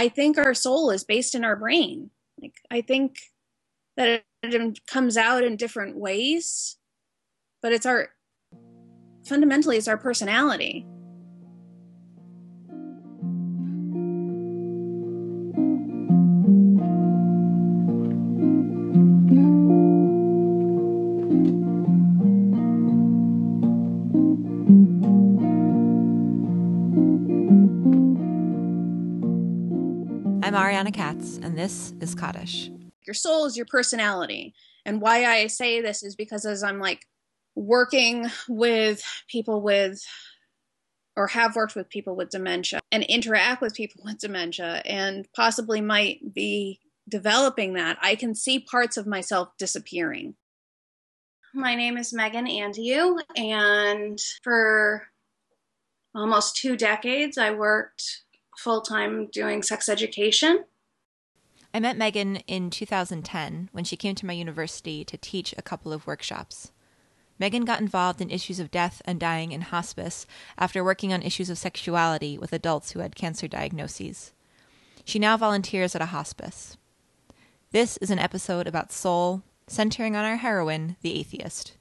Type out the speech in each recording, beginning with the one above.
I think our soul is based in our brain. Like I think that it comes out in different ways, but it's our fundamentally it's our personality. Ariana Katz, and this is Kaddish. Your soul is your personality. And why I say this is because as I'm like working with people with, or have worked with people with dementia and interact with people with dementia and possibly might be developing that, I can see parts of myself disappearing. My name is Megan Andelloux, and for almost two decades, I worked full time doing sex education. I met Megan in 2010 when she came to my university to teach a couple of workshops. Megan got involved in issues of death and dying in hospice after working on issues of sexuality with adults who had cancer diagnoses. She now volunteers at a hospice. This is an episode about soul, centering on our heroine, the atheist.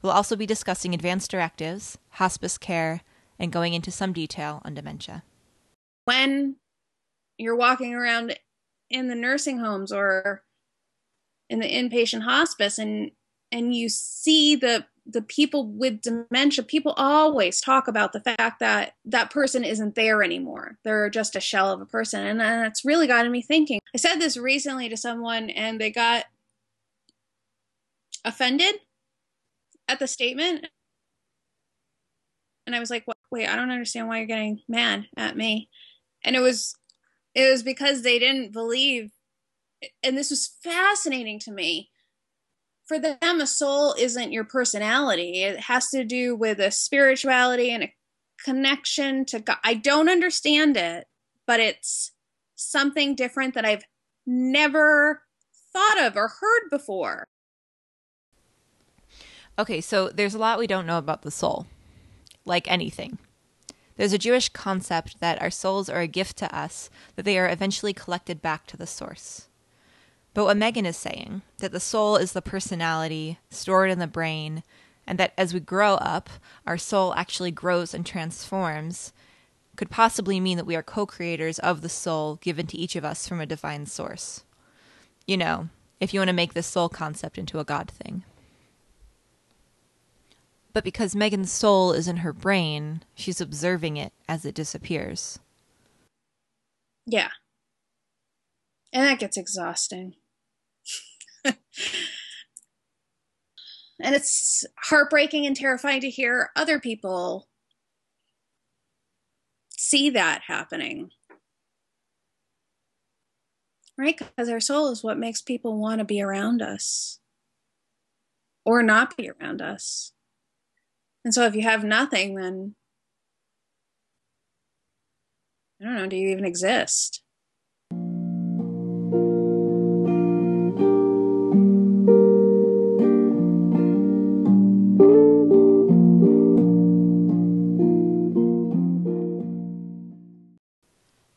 We'll also be discussing advanced directives, hospice care, and going into some detail on dementia when you're walking around in the nursing homes or in the inpatient hospice and and you see the the people with dementia people always talk about the fact that that person isn't there anymore. They're just a shell of a person. And that's really gotten me thinking. I said this recently to someone and they got offended at the statement. And i was like wait i don't understand why you're getting mad at me and it was it was because they didn't believe and this was fascinating to me. For them a soul isn't your personality. It has to do with a spirituality and a connection to god. I don't understand it but it's something different that i've never thought of or heard before. Okay so there's a lot we don't know about the soul like anything there's a Jewish concept that our souls are a gift to us, that they are eventually collected back to the source. But what Megan is saying, that the soul is the personality stored in the brain, and that as we grow up, our soul actually grows and transforms, could possibly mean that we are co creators of the soul given to each of us from a divine source. You know, if you want to make this soul concept into a God thing. But because Megan's soul is in her brain, she's observing it as it disappears. Yeah. And that gets exhausting. and it's heartbreaking and terrifying to hear other people see that happening. Right? Because our soul is what makes people want to be around us or not be around us. And so if you have nothing, then I don't know, do you even exist?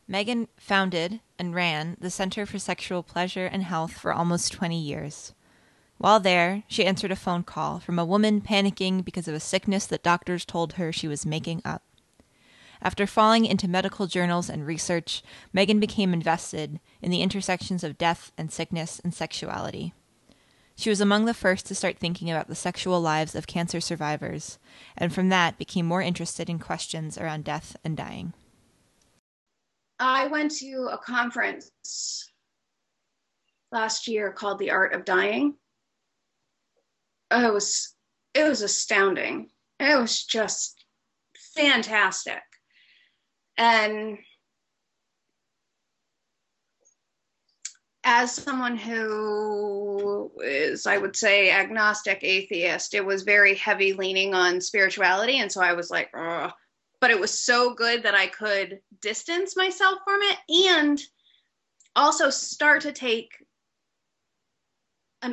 Megan founded and ran the Center for Sexual Pleasure and Health for almost 20 years. While there, she answered a phone call from a woman panicking because of a sickness that doctors told her she was making up. After falling into medical journals and research, Megan became invested in the intersections of death and sickness and sexuality. She was among the first to start thinking about the sexual lives of cancer survivors, and from that became more interested in questions around death and dying. I went to a conference last year called The Art of Dying it was it was astounding. It was just fantastic. And as someone who is, I would say, agnostic atheist, it was very heavy leaning on spirituality. And so I was like, Ugh. but it was so good that I could distance myself from it and also start to take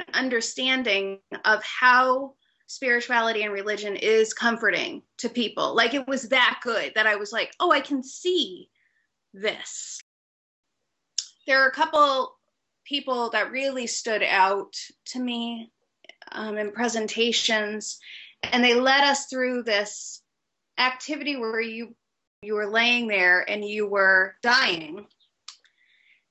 an understanding of how spirituality and religion is comforting to people. Like it was that good that I was like, oh, I can see this. there are a couple people that really stood out to me um, in presentations, and they led us through this activity where you you were laying there and you were dying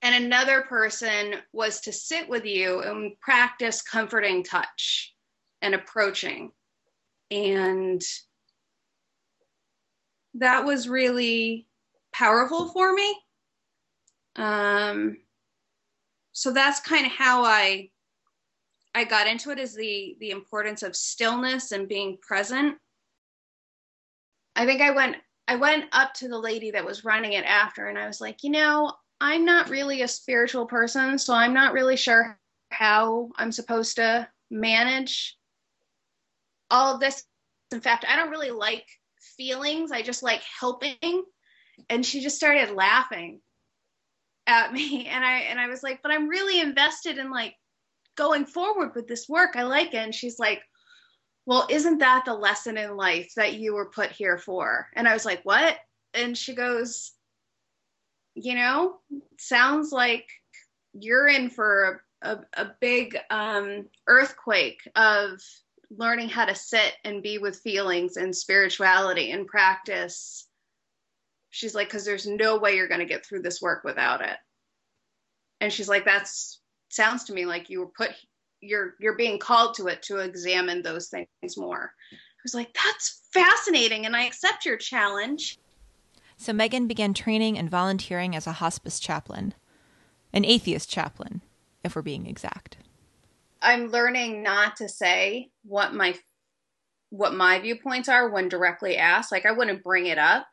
and another person was to sit with you and practice comforting touch and approaching. And that was really powerful for me. Um, so that's kind of how i i got into it is the the importance of stillness and being present. I think i went i went up to the lady that was running it after and i was like you know i'm not really a spiritual person so i'm not really sure how i'm supposed to manage all of this. In fact i don't really like feelings. I just like helping. And she just started laughing at me. And i and i was like but i'm really invested in like going forward with this work. I like it. And she's like well isn't that the lesson in life that you were put here for? And i was like what? And she goes you know sounds like you're in for a, a, a big um, earthquake of learning how to sit and be with feelings and spirituality and practice. She's like because there's no way you're going to get through this work without it and she's like that's sounds to me like you were put you're you're being called to it to examine those things more i was like that's fascinating and i accept your challenge so megan began training and volunteering as a hospice chaplain an atheist chaplain if we're being exact. I'm learning not to say what my what my viewpoints are when directly asked. Like i wouldn't bring it up.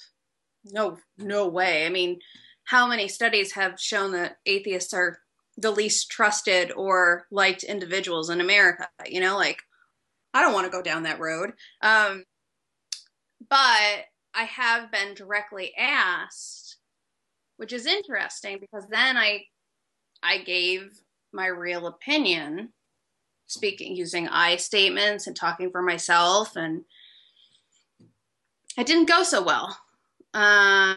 No no way. I mean how many studies have shown that atheists are the least trusted or liked individuals in america? You know like i don't want to go down that road. Um, but i have been directly asked which is interesting because then i i gave my real opinion speaking using i statements and talking for myself and it didn't go so well uh,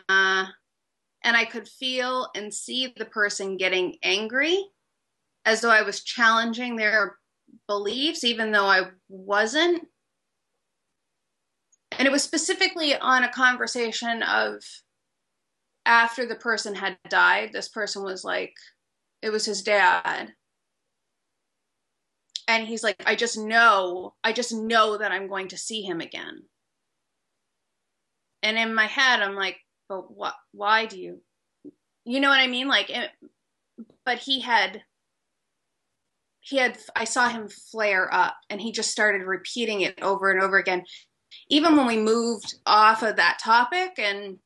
and I could feel and see the person getting angry as though I was challenging their beliefs, even though I wasn't. And it was specifically on a conversation of after the person had died, this person was like, it was his dad. And he's like, I just know, I just know that I'm going to see him again. And in my head, I'm like, but what, why do you, you know what I mean? Like, it, but he had, he had, I saw him flare up and he just started repeating it over and over again. Even when we moved off of that topic and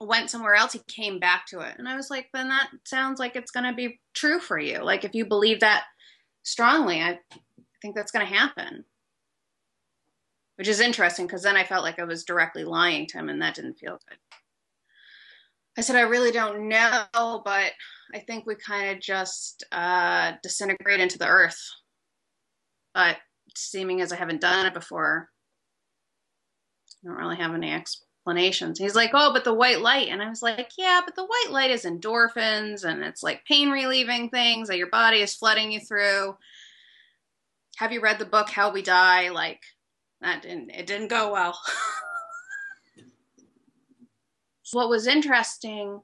went somewhere else, he came back to it. And I was like, then that sounds like it's going to be true for you. Like, if you believe that strongly, I think that's going to happen which is interesting because then I felt like I was directly lying to him, and that didn't feel good. I said, I really don't know, but I think we kind of just uh, disintegrate into the earth. But seeming as I haven't done it before, Don't really have any explanations. He's like, Oh, but the white light. And I was like, Yeah, but the white light is endorphins and it's like pain relieving things that your body is flooding you through. Have you read the book How We Die? Like, that didn't it didn't go well. what was interesting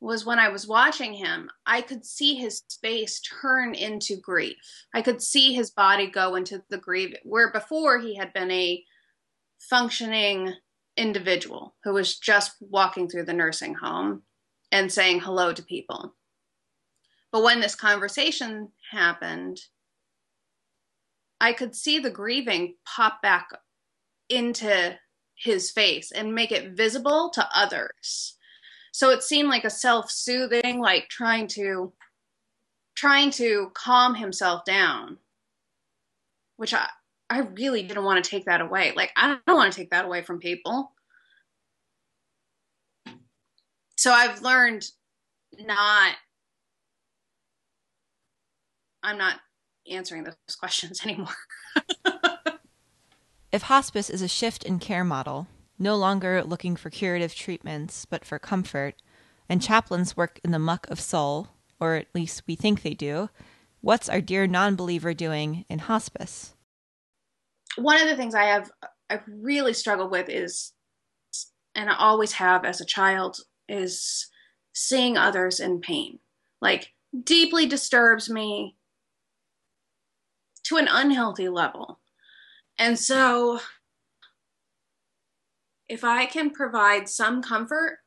was when I was watching him, I could see his face turn into grief. I could see his body go into the grief where before he had been a functioning individual who was just walking through the nursing home and saying hello to people. But when this conversation happened, I could see the grieving pop back into his face and make it visible to others. So it seemed like a self-soothing, like trying to trying to calm himself down. Which I I really didn't want to take that away. Like I don't want to take that away from people. So I've learned not I'm not answering those questions anymore. if hospice is a shift in care model, no longer looking for curative treatments, but for comfort, and chaplains work in the muck of soul, or at least we think they do, what's our dear non believer doing in hospice? One of the things I have I've really struggled with is and I always have as a child is seeing others in pain. Like deeply disturbs me to an unhealthy level. And so if I can provide some comfort,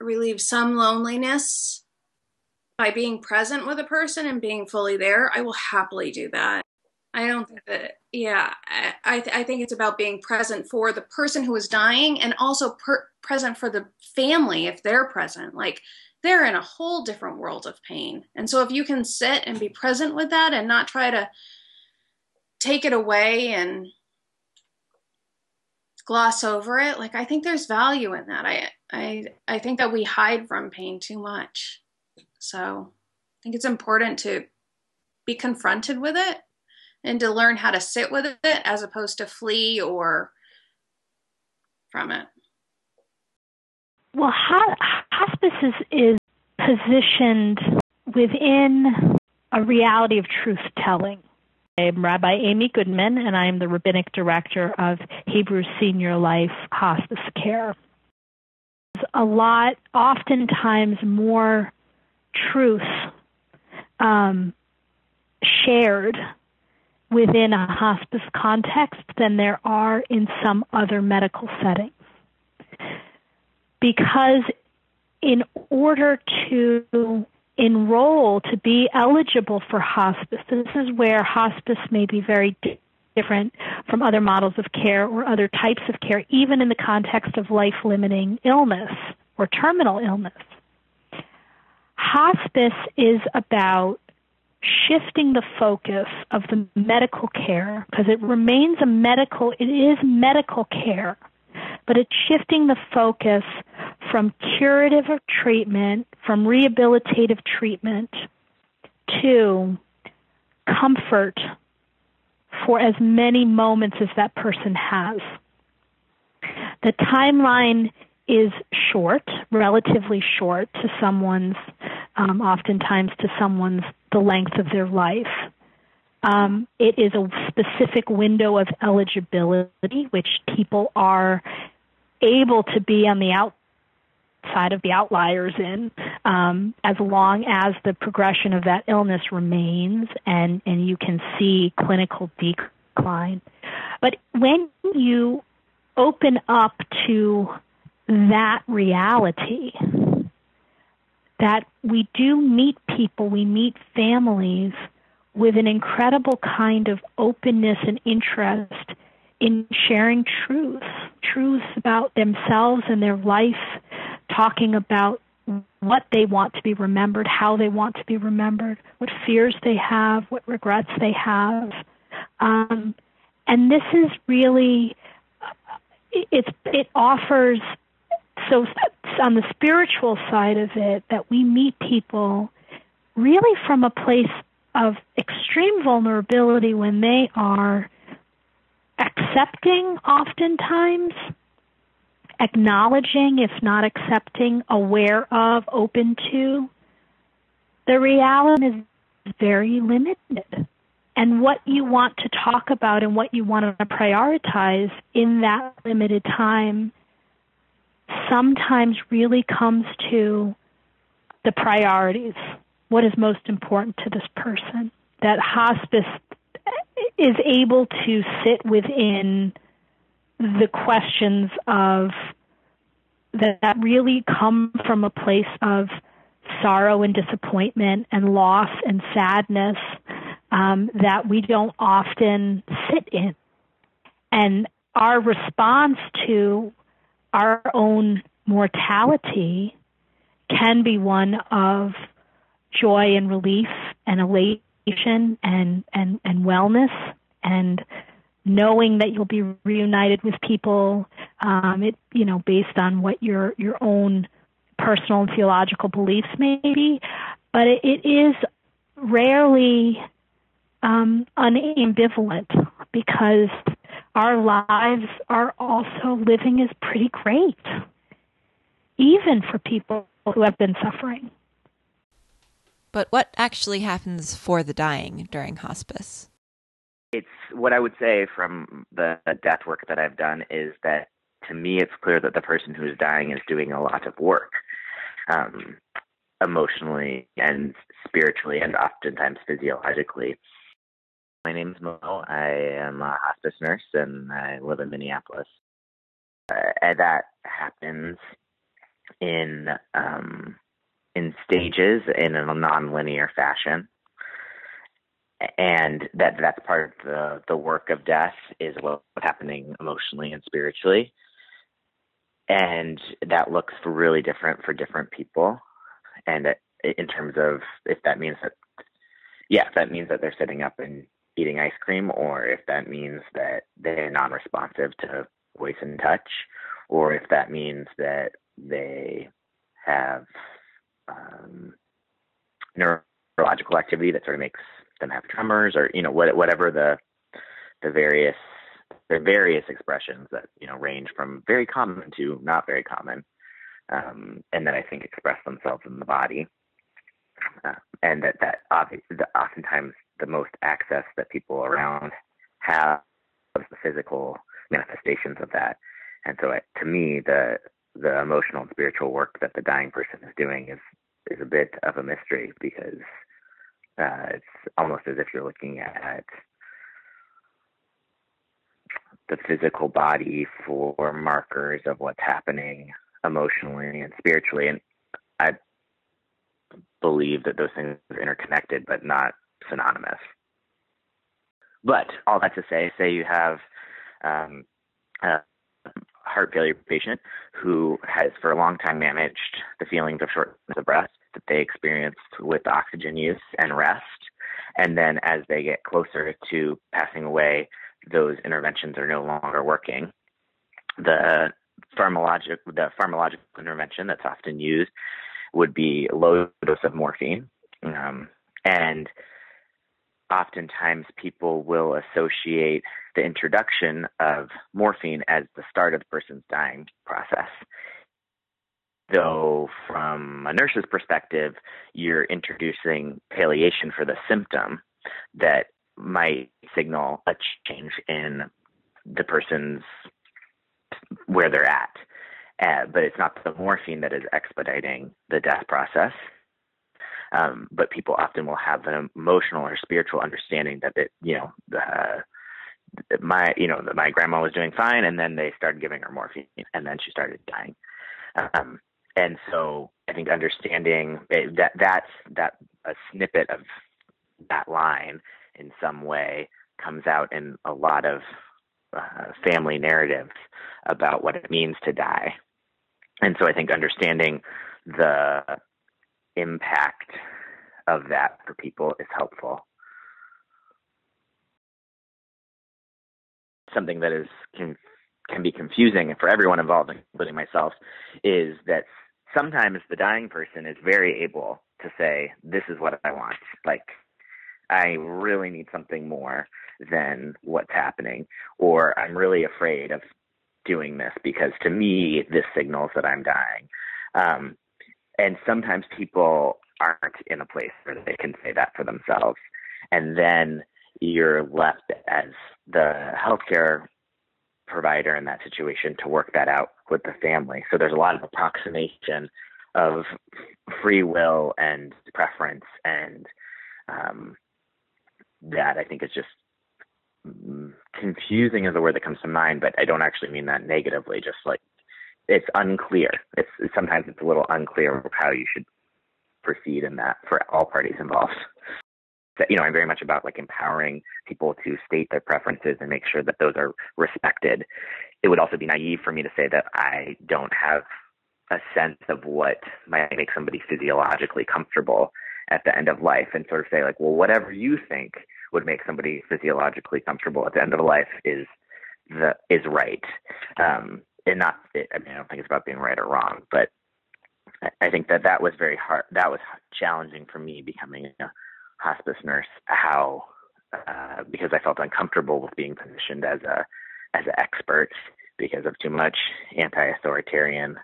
relieve some loneliness by being present with a person and being fully there, I will happily do that. I don't think that, yeah, I, I think it's about being present for the person who is dying and also per- present for the family if they're present. Like they're in a whole different world of pain. And so if you can sit and be present with that and not try to take it away and gloss over it like i think there's value in that i i i think that we hide from pain too much so i think it's important to be confronted with it and to learn how to sit with it as opposed to flee or from it well hospice is, is positioned within a reality of truth telling I'm Rabbi Amy Goodman, and I am the Rabbinic Director of Hebrew Senior Life Hospice Care. There's a lot, oftentimes more truth um, shared within a hospice context than there are in some other medical settings. Because in order to enroll to be eligible for hospice. This is where hospice may be very different from other models of care or other types of care, even in the context of life limiting illness or terminal illness. Hospice is about shifting the focus of the medical care because it remains a medical, it is medical care, but it's shifting the focus from curative treatment, from rehabilitative treatment to comfort for as many moments as that person has. The timeline is short, relatively short to someone's, um, oftentimes to someone's, the length of their life. Um, it is a specific window of eligibility, which people are able to be on the outside of the outliers in, um, as long as the progression of that illness remains and, and you can see clinical decline. But when you open up to that reality, that we do meet people, we meet families with an incredible kind of openness and interest in sharing truths, truths about themselves and their life, talking about what they want to be remembered, how they want to be remembered, what fears they have, what regrets they have. Um, and this is really, it's, it offers, so on the spiritual side of it, that we meet people really from a place of extreme vulnerability when they are accepting oftentimes, acknowledging, if not accepting, aware of, open to. The reality is very limited. And what you want to talk about and what you want to prioritize in that limited time sometimes really comes to the priorities. What is most important to this person? That hospice is able to sit within the questions of that, that really come from a place of sorrow and disappointment and loss and sadness um, that we don't often sit in. And our response to our own mortality can be one of joy and relief and elation and and and wellness and knowing that you'll be reunited with people um it you know based on what your your own personal and theological beliefs may be but it, it is rarely um unambivalent because our lives are also living is pretty great even for people who have been suffering. But what actually happens for the dying during hospice? It's what I would say from the death work that I've done is that to me, it's clear that the person who is dying is doing a lot of work, um, emotionally and spiritually, and oftentimes physiologically. My name is Mo. I am a hospice nurse, and I live in Minneapolis. Uh, and that happens in um, in stages in a nonlinear fashion. And that that's part of the the work of death is what's happening emotionally and spiritually. And that looks really different for different people. And in terms of if that means that yeah if that means that they're sitting up and eating ice cream or if that means that they're non-responsive to voice and touch or if that means that they have um, neurological activity that sort of makes them have tremors or you know what, whatever the the various are various expressions that you know range from very common to not very common, um, and that I think express themselves in the body, uh, and that that oftentimes the most access that people around have of the physical manifestations of that, and so it, to me the the emotional and spiritual work that the dying person is doing is is a bit of a mystery because uh, it's almost as if you're looking at the physical body for markers of what's happening emotionally and spiritually. And I believe that those things are interconnected, but not synonymous. But all that to say, say you have um, heart failure patient who has for a long time managed the feelings of shortness of breath that they experience with oxygen use and rest. And then as they get closer to passing away, those interventions are no longer working. The pharmacologic the pharmacological intervention that's often used would be low dose of morphine, um, and oftentimes people will associate the introduction of morphine as the start of the person's dying process. Though, from a nurse's perspective, you're introducing palliation for the symptom that might signal a change in the person's where they're at. Uh, but it's not the morphine that is expediting the death process. Um, but people often will have an emotional or spiritual understanding that it, you know, uh, my, you know, my grandma was doing fine, and then they started giving her morphine, and then she started dying. Um, and so I think understanding that that's that a snippet of that line in some way comes out in a lot of uh, family narratives about what it means to die. And so I think understanding the impact of that for people is helpful. Something that is can can be confusing for everyone involved, including myself, is that sometimes the dying person is very able to say, "This is what I want." Like I really need something more than what's happening, or I'm really afraid of doing this because to me, this signals that I'm dying. Um, and sometimes people aren't in a place where they can say that for themselves. And then you're left as the healthcare provider in that situation to work that out with the family. So there's a lot of approximation of free will and preference and um, that I think is just confusing is the word that comes to mind, but I don't actually mean that negatively. Just like it's unclear. It's sometimes it's a little unclear how you should proceed in that for all parties involved. That you know, I'm very much about like empowering people to state their preferences and make sure that those are respected. It would also be naive for me to say that I don't have a sense of what might make somebody physiologically comfortable at the end of life and sort of say like, well, whatever you think would make somebody physiologically comfortable at the end of life is the is right. Um, and not, I mean, I don't think it's about being right or wrong, but I think that that was very hard. That was challenging for me becoming a hospice nurse. How uh, because I felt uncomfortable with being positioned as a as an expert because of too much anti-authoritarian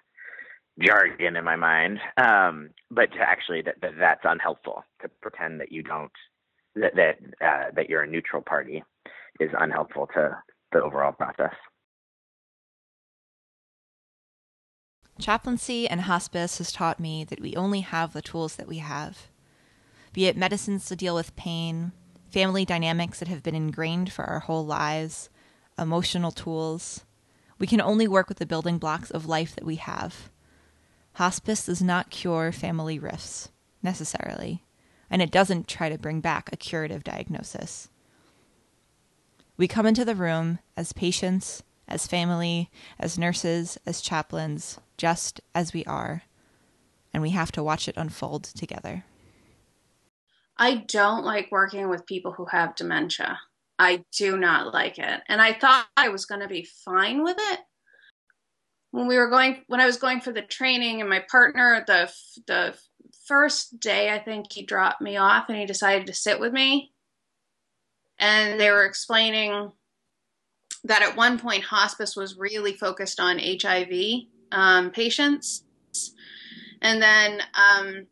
jargon in my mind. Um, but to actually that, that that's unhelpful to pretend that you don't that that uh, that you're a neutral party is unhelpful to the overall process. Chaplaincy and hospice has taught me that we only have the tools that we have, be it medicines to deal with pain, family dynamics that have been ingrained for our whole lives, emotional tools. We can only work with the building blocks of life that we have. Hospice does not cure family rifts, necessarily, and it doesn't try to bring back a curative diagnosis. We come into the room as patients, as family, as nurses, as chaplains, just as we are, and we have to watch it unfold together. I don't like working with people who have dementia. I do not like it. And I thought I was going to be fine with it. When we were going when I was going for the training and my partner the the first day I think he dropped me off and he decided to sit with me. And they were explaining that at one point hospice was really focused on HIV um, patients. And then um,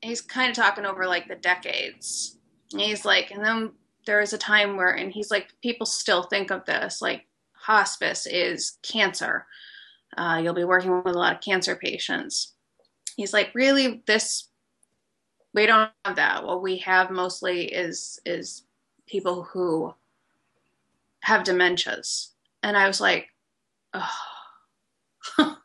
he's kind of talking over like the decades. He's like, and then there is a time where, and he's like, people still think of this like hospice is cancer. Uh, you'll be working with a lot of cancer patients. He's like, really, this we don't have that. What we have mostly is is people who have dementias. And I was like, oh.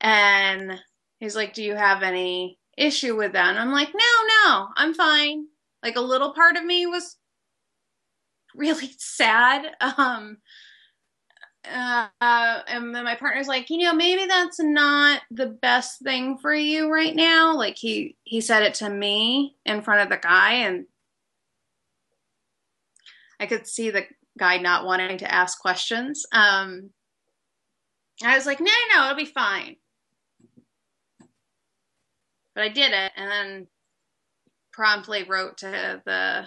and he's like, Do you have any issue with that? And I'm like, No, no, I'm fine. Like a little part of me was really sad. Um, uh, and then my partner's like, you know, maybe that's not the best thing for you right now. Like he he said it to me in front of the guy, and I could see the guy not wanting to ask questions. Um, I was like, no, no, it'll be fine. But I did it, and then promptly wrote to the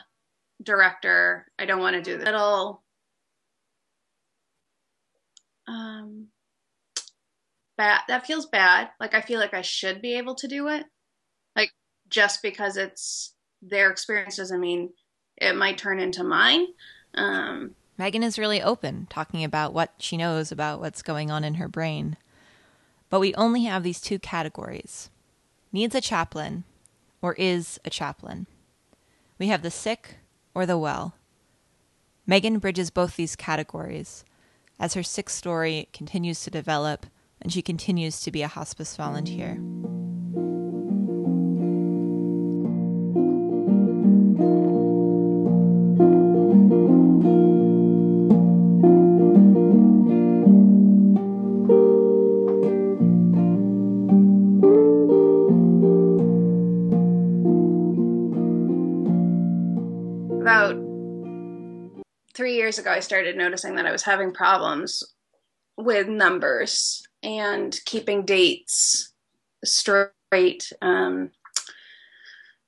director, I don't want to do this. Little um bad that feels bad. Like I feel like I should be able to do it. Like just because it's their experience doesn't mean it might turn into mine. Um, Megan is really open, talking about what she knows about what's going on in her brain. But we only have these two categories needs a chaplain or is a chaplain. We have the sick or the well. Megan bridges both these categories as her sick story continues to develop and she continues to be a hospice volunteer. Years ago, I started noticing that I was having problems with numbers and keeping dates straight. Um,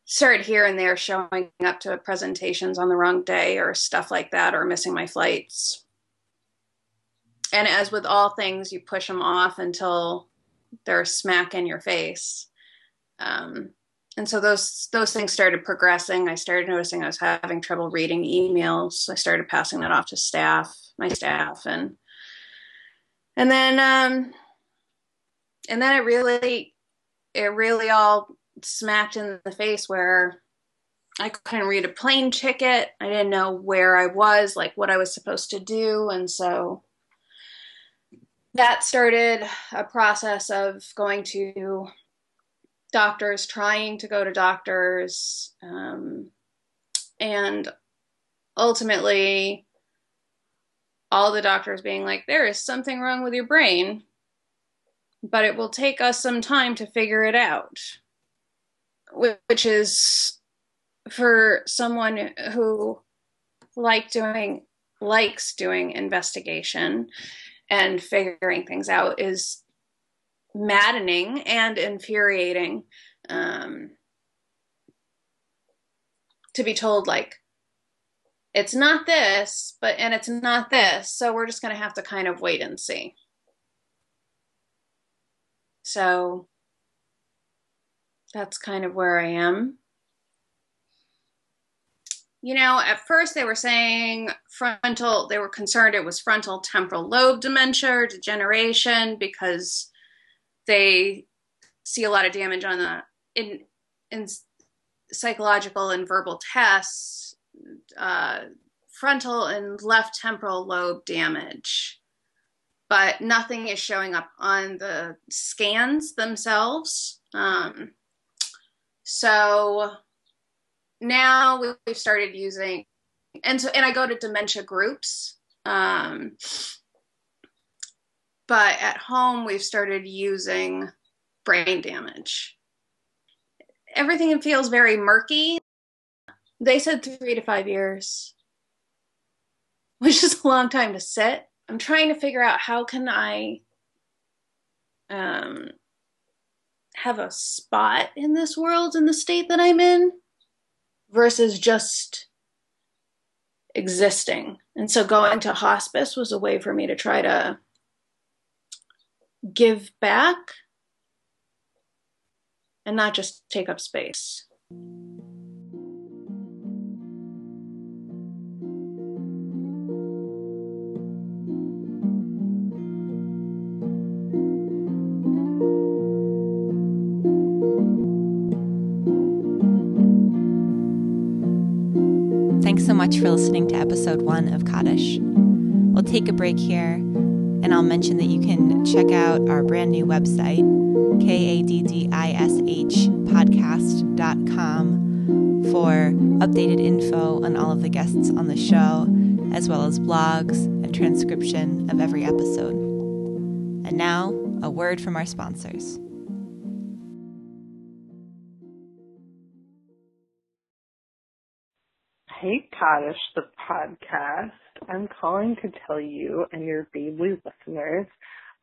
started here and there showing up to presentations on the wrong day or stuff like that, or missing my flights. And as with all things, you push them off until they're smack in your face. Um, and so those those things started progressing. I started noticing I was having trouble reading emails. I started passing that off to staff, my staff, and and then um, and then it really it really all smacked in the face where I couldn't read a plane ticket. I didn't know where I was, like what I was supposed to do, and so that started a process of going to doctors trying to go to doctors um, and ultimately all the doctors being like there is something wrong with your brain but it will take us some time to figure it out which is for someone who like doing likes doing investigation and figuring things out is maddening and infuriating um, to be told like it's not this but and it's not this so we're just going to have to kind of wait and see So that's kind of where I am. You know, at first they were saying frontal, they were concerned it was frontal temporal lobe dementia or degeneration because they see a lot of damage on the in in psychological and verbal tests, uh, frontal and left temporal lobe damage, but nothing is showing up on the scans themselves. Um, so now we've started using, and so and I go to dementia groups. Um, but at home, we've started using brain damage. Everything feels very murky. They said three to five years, which is a long time to sit. I'm trying to figure out how can I um, have a spot in this world in the state that I'm in versus just existing. And so going to hospice was a way for me to try to give back and not just take up space. Thanks so much for listening to episode one of Kaddish. We'll take a break here, and I'll mention that you can check out our brand new website, K A D D I S H podcast.com for updated info on all of the guests on the show, as well as blogs and transcription of every episode. And now, a word from our sponsors. Hey, Kaddish, the podcast. I'm calling to tell you and your baby listeners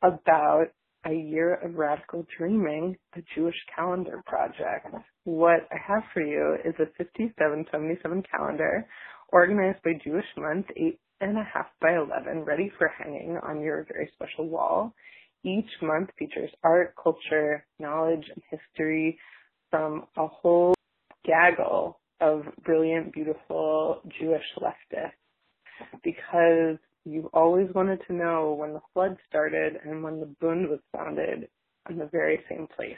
about a year of radical dreaming, a Jewish calendar project. What I have for you is a 5777 calendar organized by Jewish month, eight and a half by 11, ready for hanging on your very special wall. Each month features art, culture, knowledge, and history from a whole gaggle of brilliant, beautiful Jewish leftists because you've always wanted to know when the flood started and when the Bund was founded in the very same place.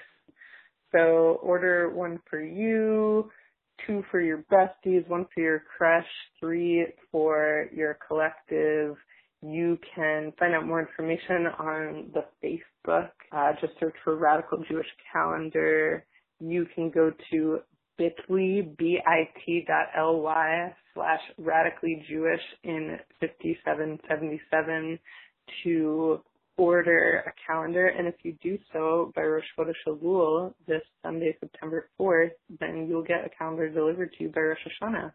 So order one for you, two for your besties, one for your crush, three for your collective. You can find out more information on the Facebook. Uh, just search for Radical Jewish Calendar. You can go to bit.ly, bit.ly slash radically Jewish in 5777 to order a calendar. And if you do so by Rosh Chodesh Elul this Sunday, September 4th, then you'll get a calendar delivered to you by Rosh Hashanah.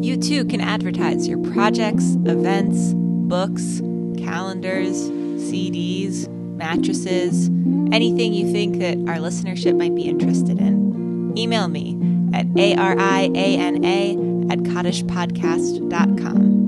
You too can advertise your projects, events, books, calendars, CDs, mattresses, anything you think that our listenership might be interested in. Email me at ariana at kaddishpodcast.com.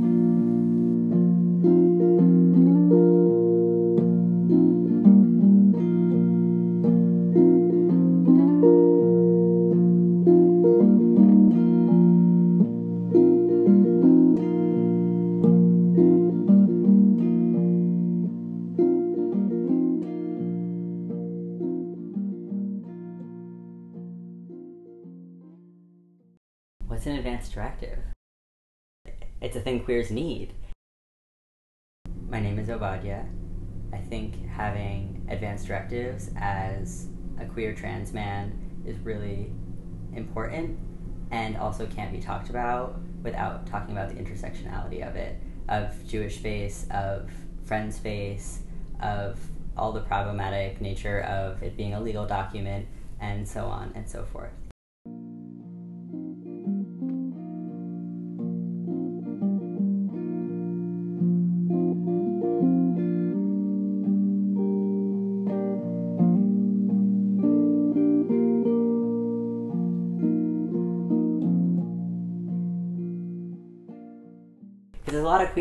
What's an advanced directive? It's a thing queers need. My name is Obadia. I think having advanced directives as a queer trans man is really important and also can't be talked about without talking about the intersectionality of it, of Jewish face, of friends face, of all the problematic nature of it being a legal document, and so on and so forth.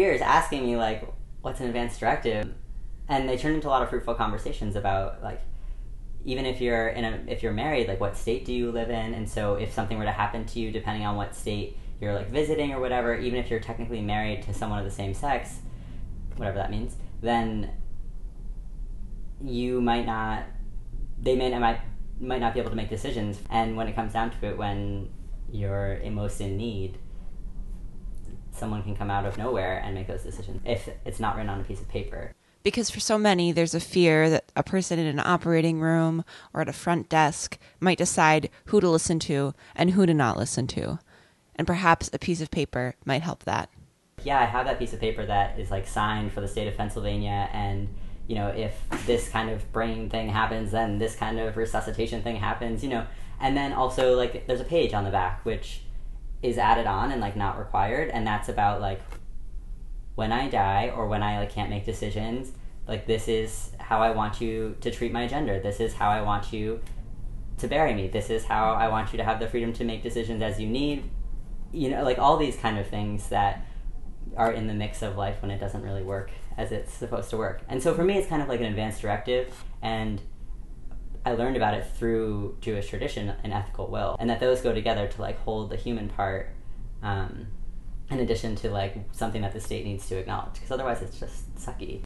Queers asking me, like, what's an advance directive? And they turned into a lot of fruitful conversations about like even if you're in a if you're married, like what state do you live in? And so if something were to happen to you, depending on what state you're like visiting or whatever, even if you're technically married to someone of the same sex, whatever that means, then you might not they may might might not be able to make decisions. And when it comes down to it, when you're most in need, someone can come out of nowhere and make those decisions if it's not written on a piece of paper. Because for so many, there's a fear that a person in an operating room or at a front desk might decide who to listen to and who to not listen to. And perhaps a piece of paper might help that. Yeah, I have that piece of paper that is like signed for the state of Pennsylvania and you know, if this kind of brain thing happens, then this kind of resuscitation thing happens, you know. And then also like there's a page on the back which is added on and like not required and that's about like when I die or when I like can't make decisions, like this is how I want you to treat my gender. This is how I want you to bury me. This is how I want you to have the freedom to make decisions as you need. You know, like all these kind of things that are in the mix of life when it doesn't really work as it's supposed to work. And so for me, it's kind of like an advanced directive, and I learned about it through Jewish tradition and ethical will, and that those go together to like hold the human part, um, in addition to like something that the state needs to acknowledge, because otherwise it's just sucky.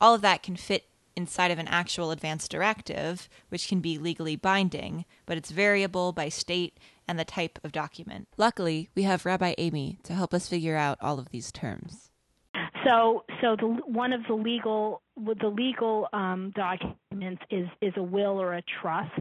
All of that can fit inside of an actual advanced directive, which can be legally binding, but it's variable by state and the type of document. Luckily, we have Rabbi Amy to help us figure out all of these terms. So, so the, one of the legal the legal um, documents is is a will or a trust.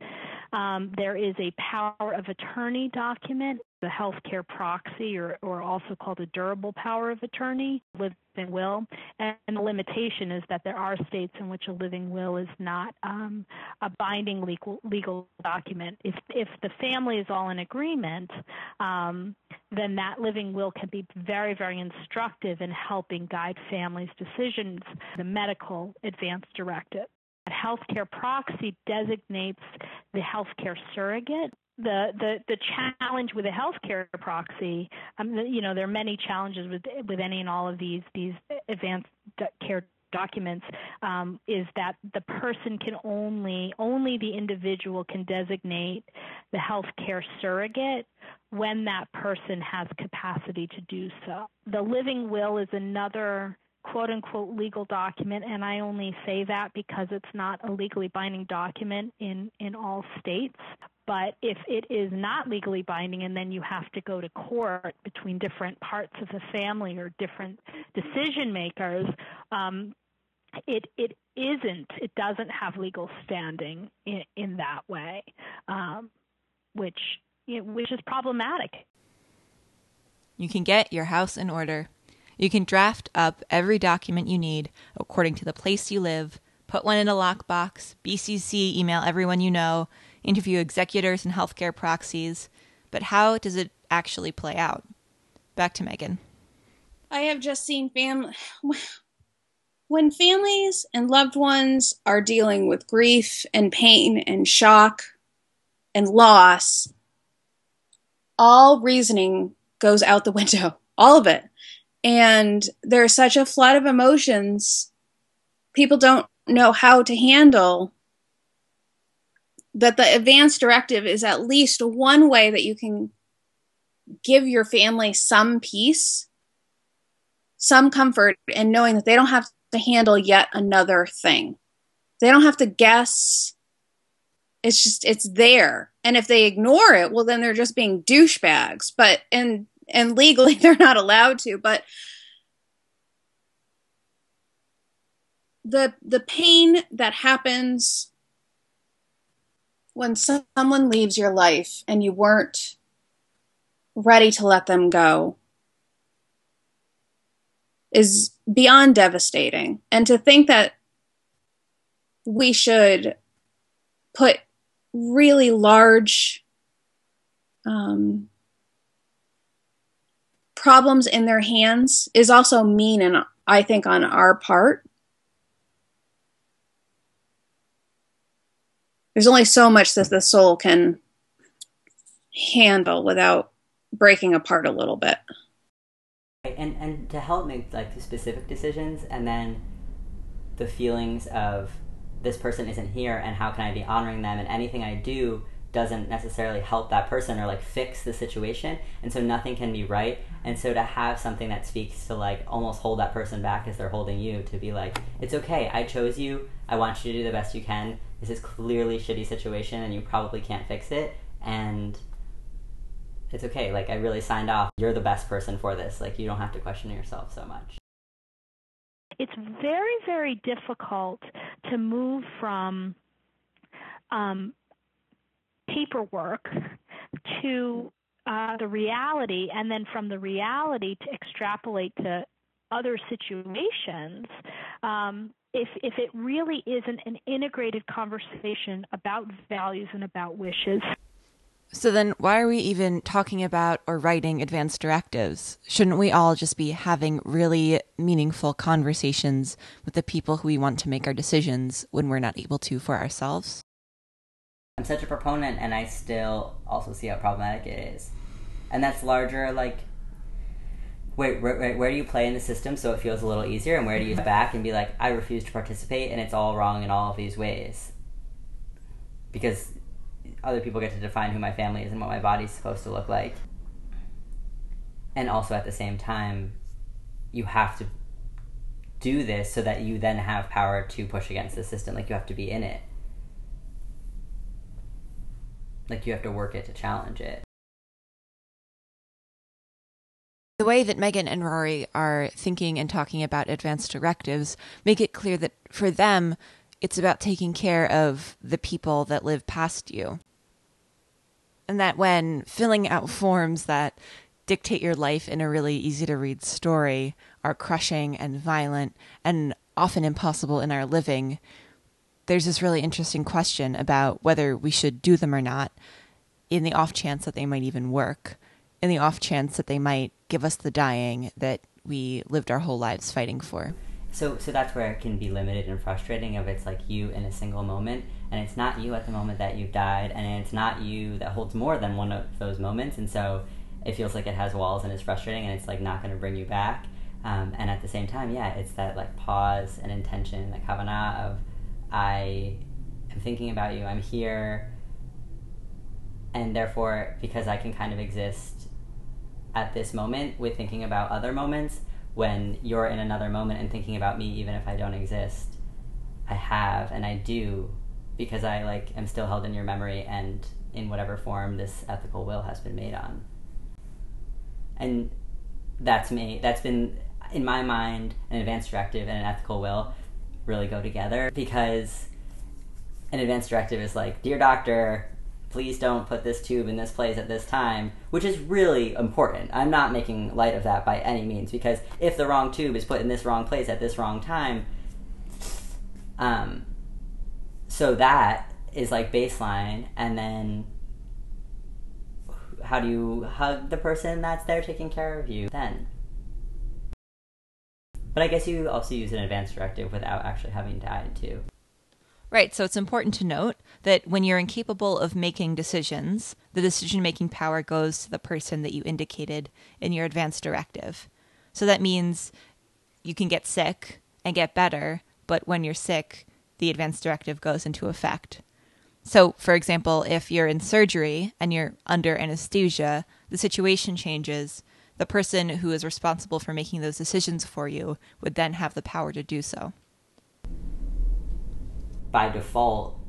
Um, there is a power of attorney document, the healthcare proxy, or, or also called a durable power of attorney, with living will. And, and the limitation is that there are states in which a living will is not um, a binding legal, legal document. If, if the family is all in agreement, um, then that living will can be very, very instructive in helping guide families' decisions. The medical advance directive healthcare proxy designates the healthcare surrogate. The, the the challenge with a healthcare proxy, um, you know, there are many challenges with with any and all of these these advanced care documents um, is that the person can only only the individual can designate the healthcare surrogate when that person has capacity to do so. The living will is another quote unquote legal document, and I only say that because it's not a legally binding document in, in all states. But if it is not legally binding and then you have to go to court between different parts of the family or different decision makers, um, it it isn't. It doesn't have legal standing in, in that way, um, which you know, which is problematic. You can get your house in order you can draft up every document you need according to the place you live, put one in a lockbox, BCC email everyone you know, interview executors and healthcare proxies. But how does it actually play out? Back to Megan. I have just seen family. When families and loved ones are dealing with grief and pain and shock and loss, all reasoning goes out the window. All of it and there's such a flood of emotions. People don't know how to handle that the advance directive is at least one way that you can give your family some peace some comfort in knowing that they don't have to handle yet another thing. They don't have to guess. It's just it's there. And if they ignore it well then they're just being douchebags. But and and legally they're not allowed to but the the pain that happens when someone leaves your life and you weren't ready to let them go is beyond devastating. And to think that we should put really large um, problems in their hands is also mean and I think on our part. There's only so much that the soul can handle without breaking apart a little bit. and and to help make like the specific decisions and then the feelings of this person isn't here and how can i be honoring them and anything i do doesn't necessarily help that person or like fix the situation and so nothing can be right. And so to have something that speaks to like almost hold that person back as they're holding you to be like it's okay i chose you i want you to do the best you can. This is clearly shitty situation and you probably can't fix it and it's okay. Like i really signed off. You're the best person for this. Like you don't have to question yourself so much. It's very very difficult to move from um, paperwork to uh, the reality, and then from the reality to extrapolate to other situations. Um, if if it really isn't an integrated conversation about values and about wishes. So then, why are we even talking about or writing advanced directives? Shouldn't we all just be having really meaningful conversations with the people who we want to make our decisions when we're not able to for ourselves? I'm such a proponent, and I still also see how problematic it is. And that's larger, like, wait, where, where do you play in the system so it feels a little easier, and where do you back and be like, I refuse to participate, and it's all wrong in all of these ways? Because other people get to define who my family is and what my body's supposed to look like. And also at the same time, you have to do this so that you then have power to push against the system. Like you have to be in it. Like you have to work it to challenge it. The way that Megan and Rory are thinking and talking about advanced directives make it clear that for them, it's about taking care of the people that live past you. And that when filling out forms that dictate your life in a really easy to read story are crushing and violent and often impossible in our living, there's this really interesting question about whether we should do them or not in the off chance that they might even work, in the off chance that they might give us the dying that we lived our whole lives fighting for. So, so that's where it can be limited and frustrating. If it's like you in a single moment, and it's not you at the moment that you've died, and it's not you that holds more than one of those moments, and so it feels like it has walls and it's frustrating, and it's like not going to bring you back. Um, and at the same time, yeah, it's that like pause and intention, that kavanah of I am thinking about you, I'm here, and therefore, because I can kind of exist at this moment with thinking about other moments, when you're in another moment and thinking about me, even if I don't exist, I have and I do because I like am still held in your memory and in whatever form this ethical will has been made on. And that's me. That's been in my mind an advanced directive and an ethical will really go together because an advance directive is like, dear doctor, please don't put this tube in this place at this time, which is really important. I'm not making light of that by any means because if the wrong tube is put in this wrong place at this wrong time, um, so that is like baseline, and then how do you hug the person that's there taking care of you then? But I guess you also use an advanced directive without actually having died too. Right, so it's important to note that when you're incapable of making decisions, the decision making power goes to the person that you indicated in your advance directive. So that means you can get sick and get better, but when you're sick, the advance directive goes into effect. So, for example, if you're in surgery and you're under anesthesia, the situation changes. The person who is responsible for making those decisions for you would then have the power to do so. By default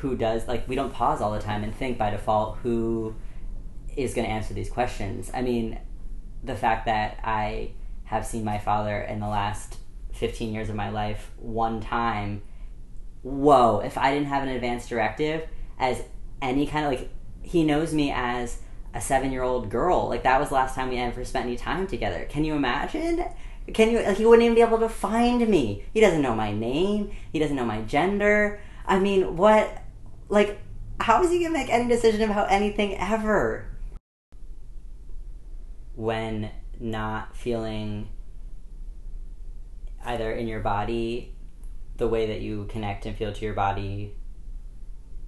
who does like we don't pause all the time and think by default who is going to answer these questions. I mean the fact that i have seen my father in the last 15 years of my life one time whoa if i didn't have an advance directive as any kind of like he knows me as a seven year old girl like that was the last time we ever spent any time together can you imagine can you? Like, he wouldn't even be able to find me. He doesn't know my name. He doesn't know my gender. I mean, what? Like, how is he gonna make any decision about anything ever? When not feeling either in your body the way that you connect and feel to your body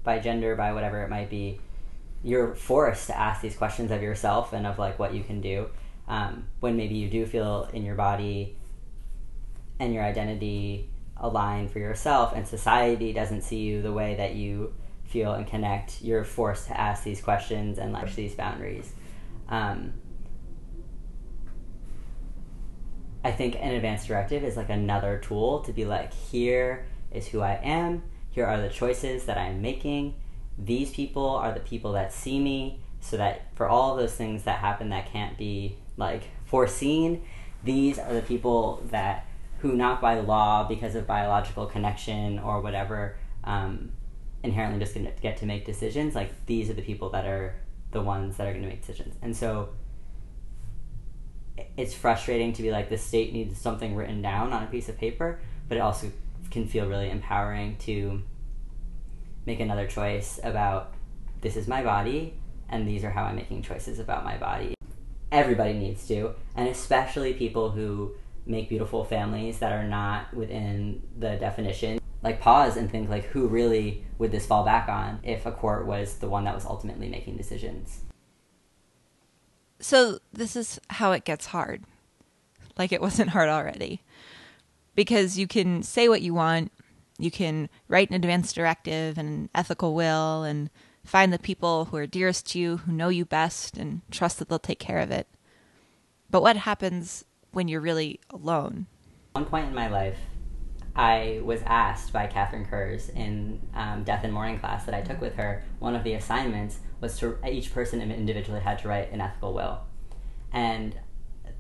by gender, by whatever it might be, you're forced to ask these questions of yourself and of like what you can do. um, when maybe you do feel in your body and your identity aligned for yourself and society doesn't see you the way that you feel and connect you're forced to ask these questions and push these boundaries um, i think an advance directive is like another tool to be like here is who i am here are the choices that i'm making these people are the people that see me so that for all those things that happen that can't be like foreseen these are the people that who not by law because of biological connection or whatever um, inherently just to get to make decisions like these are the people that are the ones that are going to make decisions. And so it's frustrating to be like the state needs something written down on a piece of paper but it also can feel really empowering to make another choice about this is my body and these are how i'm making choices about my body. Everybody needs to and especially people who make beautiful families that are not within the definition. Like pause and think like who really would this fall back on if a court was the one that was ultimately making decisions? So this is how it gets hard. Like it wasn't hard already. Because you can say what you want you can write an advance directive and an ethical will and find the people who are dearest to you who know you best and trust that they'll take care of it but what happens when you're really alone. One point in my life, I was asked by Catherine Kurz in um, Death and Mourning class that I took with her. One of the assignments was to each person individually had to write an ethical will, and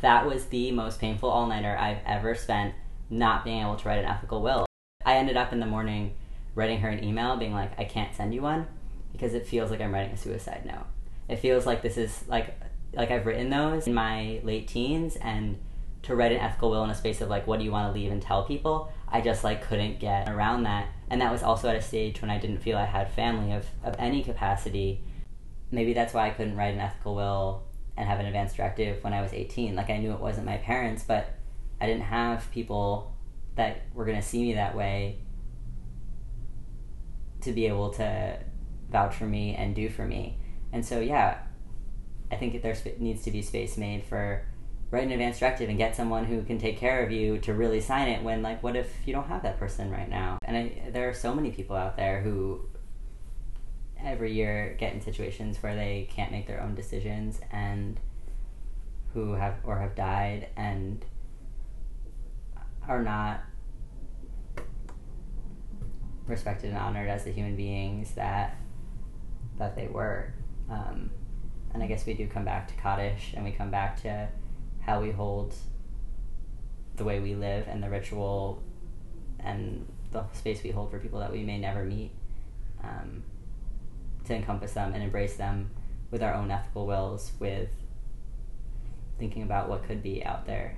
that was the most painful all nighter I've ever spent not being able to write an ethical will. I ended up in the morning writing her an email being like, I can't send you one because it feels like I'm writing a suicide note. It feels like this is like like I've written those in my late teens and to write an ethical will in a space of like what do you want to leave and tell people i just like couldn't get around that. And that was also at a stage when i didn't feel i had family of, of any capacity. Maybe that's why i couldn't write an ethical will and have an advance directive when i was 18 like i knew it wasn't my parents but i didn't have people that were going to see me that way to be able to vouch for me and do for me. And so yeah i think there needs to be space made for write an advance directive and get someone who can take care of you to really sign it when like what if you don't have that person right now? And I, there are so many people out there who every year get in situations where they can't make their own decisions and who have or have died and are not respected and honored as the human beings that that they were. Um, and I guess we do come back to Kaddish and we come back to how we hold the way we live and the ritual and the space we hold for people that we may never meet um, to encompass them and embrace them with our own ethical wills with thinking about what could be out there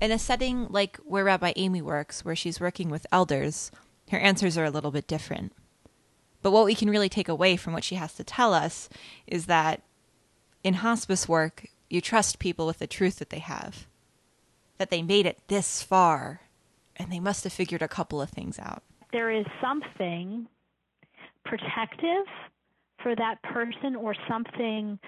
in a setting like where rabbi amy works where she's working with elders her answers are a little bit different but what we can really take away from what she has to tell us is that in hospice work you trust people with the truth that they have, that they made it this far, and they must have figured a couple of things out. There is something protective for that person or something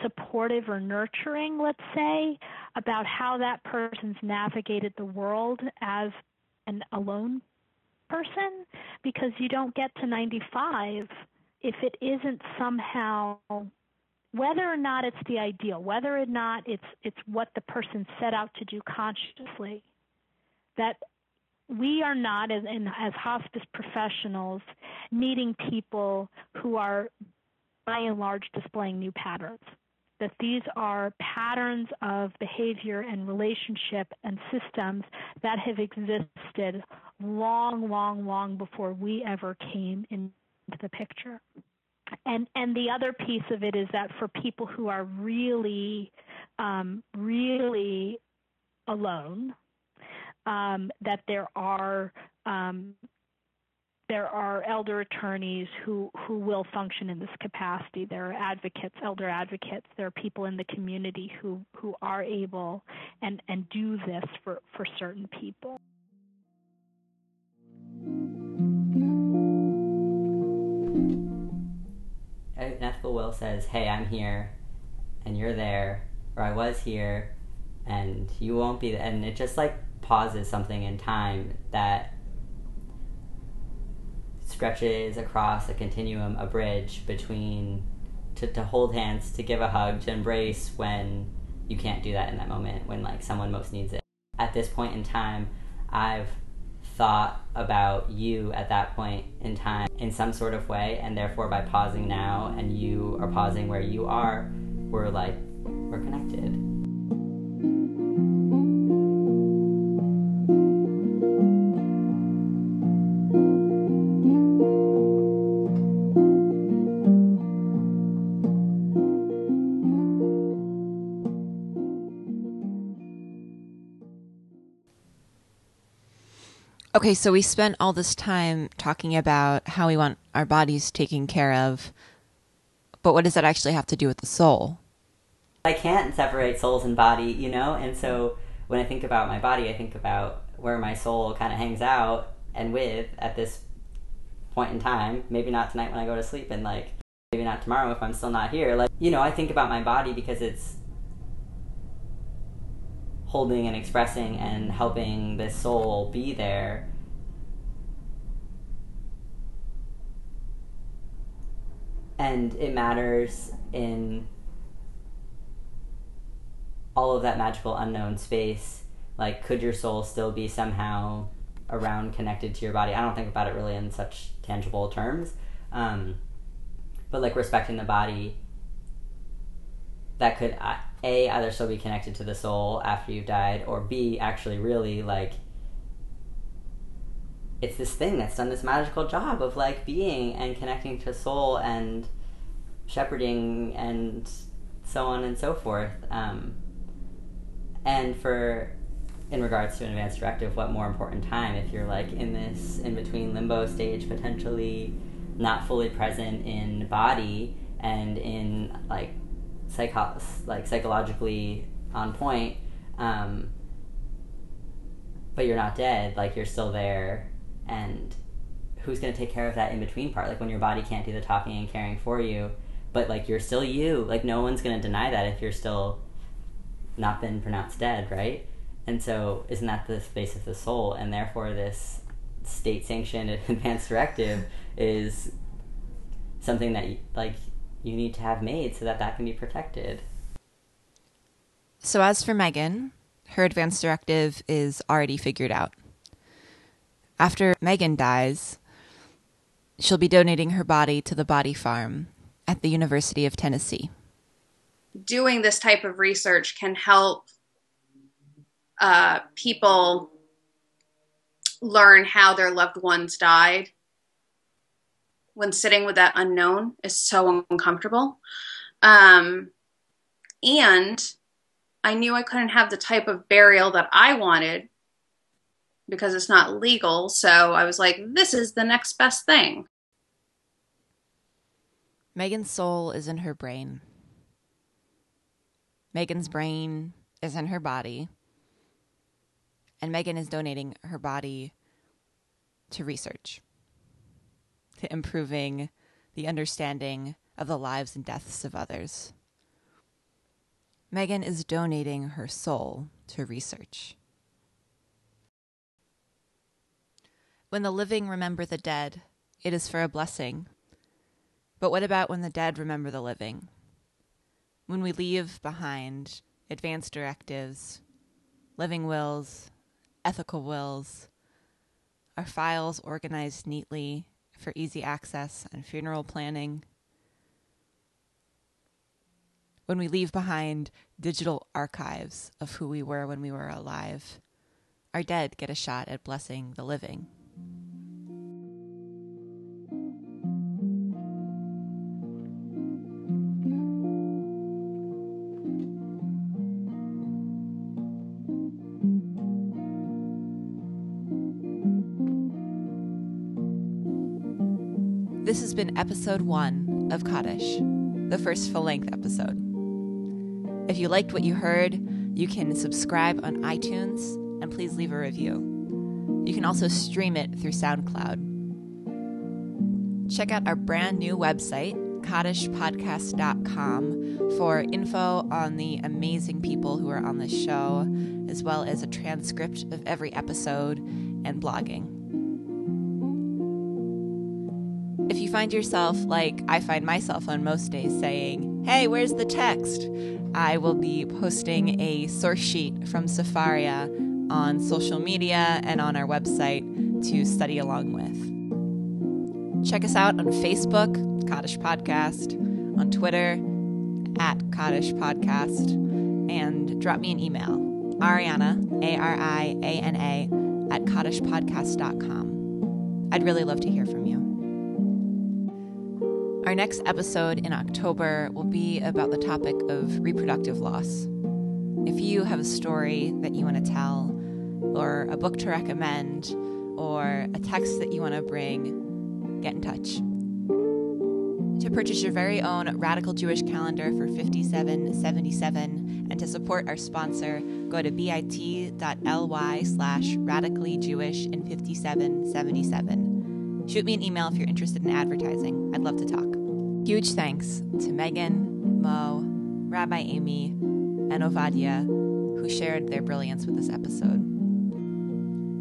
supportive or nurturing, let's say, about how that person's navigated the world as an alone person? Because you don't get to 95 if it isn't somehow whether or not it's the ideal, whether or not it's it's what the person set out to do consciously, that we are not as as hospice professionals meeting people who are by and large displaying new patterns. That these are patterns of behavior and relationship and systems that have existed long, long, long before we ever came into the picture and and the other piece of it is that for people who are really um, really alone um, that there are um, there are elder attorneys who, who will function in this capacity. There are advocates, elder advocates. There are people in the community who, who are able and, and do this for, for certain people. ethical will says, "Hey, I'm here, and you're there, or I was here and you won't be and it just like pauses something in time that stretches across a continuum, a bridge between to, to hold hands, to give a hug, to embrace when you can't do that in that moment when like someone most needs it. At this point in time, I've thought about you at that point in time in some sort of way and therefore by pausing now and you are pausing where you are, we're like we're connected. Okay, so we spent all this time talking about how we want our bodies taken care of, but what does that actually have to do with the soul? I can't separate souls and body, you know? And so when I think about my body, I think about where my soul kind of hangs out and with at this point in time. Maybe not tonight when I go to sleep, and like maybe not tomorrow if I'm still not here. Like, you know, I think about my body because it's holding and expressing and helping this soul be there. And it matters in all of that magical unknown space. Like, could your soul still be somehow around connected to your body? I don't think about it really in such tangible terms. Um, but like respecting the body that could a either still be connected to the soul after you've died or b actually really like it's this thing that's done this magical job of like being and connecting to soul and shepherding and so on and so forth. Um, and for in regards to an advanced directive what more important time if you're like in this in between limbo stage potentially not fully present in body and in like psycho- like psychologically on point um, but you're not dead like you're still there and who's going to take care of that in between part? Like when your body can't do the talking and caring for you but like you're still you. Like no one's going to deny that if you're still not been pronounced dead right? And so isn't that the space of the soul? And therefore this state sanctioned advanced directive is something that like you need to have made so that that can be protected. So, as for Megan, her advance directive is already figured out. After Megan dies, she'll be donating her body to the body farm at the University of Tennessee. Doing this type of research can help uh, people learn how their loved ones died when sitting with that unknown is so uncomfortable. Um, and I knew I couldn't have the type of burial that I wanted because it's not legal. So I was like, this is the next best thing. Megan's soul is in her brain. Megan's brain is in her body. And Megan is donating her body to research to improving the understanding of the lives and deaths of others. Megan is donating her soul to research. When the living remember the dead, it is for a blessing. But what about when the dead remember the living? When we leave behind advanced directives, living wills, ethical wills, our files organized neatly for easy access and funeral planning. When we leave behind digital archives of who we were when we were alive, our dead get a shot at blessing the living. Been episode one of Kaddish, the first full length episode. If you liked what you heard, you can subscribe on iTunes and please leave a review. You can also stream it through SoundCloud. Check out our brand new website, kaddishpodcast.com for info on the amazing people who are on this show, as well as a transcript of every episode and blogging. You find yourself, like I find myself on most days, saying, Hey, where's the text? I will be posting a source sheet from Sefaria on social media and on our website to study along with. Check us out on Facebook, Kaddish Podcast, on Twitter, at Kaddish Podcast, and drop me an email, Ariana, A R I A N A, at kaddishpodcast.com. I'd really love to hear from. Our next episode in October will be about the topic of reproductive loss. If you have a story that you want to tell, or a book to recommend, or a text that you want to bring, get in touch. To purchase your very own Radical Jewish calendar for 5777 and to support our sponsor, go to bit.ly slash radically Jewish in 5777. Shoot me an email if you're interested in advertising. I'd love to talk. Huge thanks to Megan, Mo, Rabbi Amy, and Ovadia, who shared their brilliance with this episode.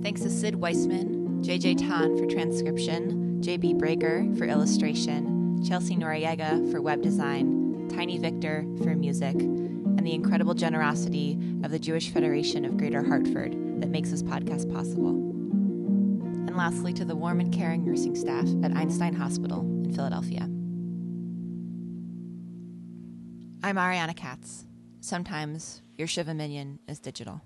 Thanks to Sid Weissman, JJ Tan for transcription, JB Breaker for illustration, Chelsea Noriega for web design, Tiny Victor for music, and the incredible generosity of the Jewish Federation of Greater Hartford that makes this podcast possible. And lastly, to the warm and caring nursing staff at Einstein Hospital in Philadelphia. I'm Ariana Katz. Sometimes your Shiva minyan is digital.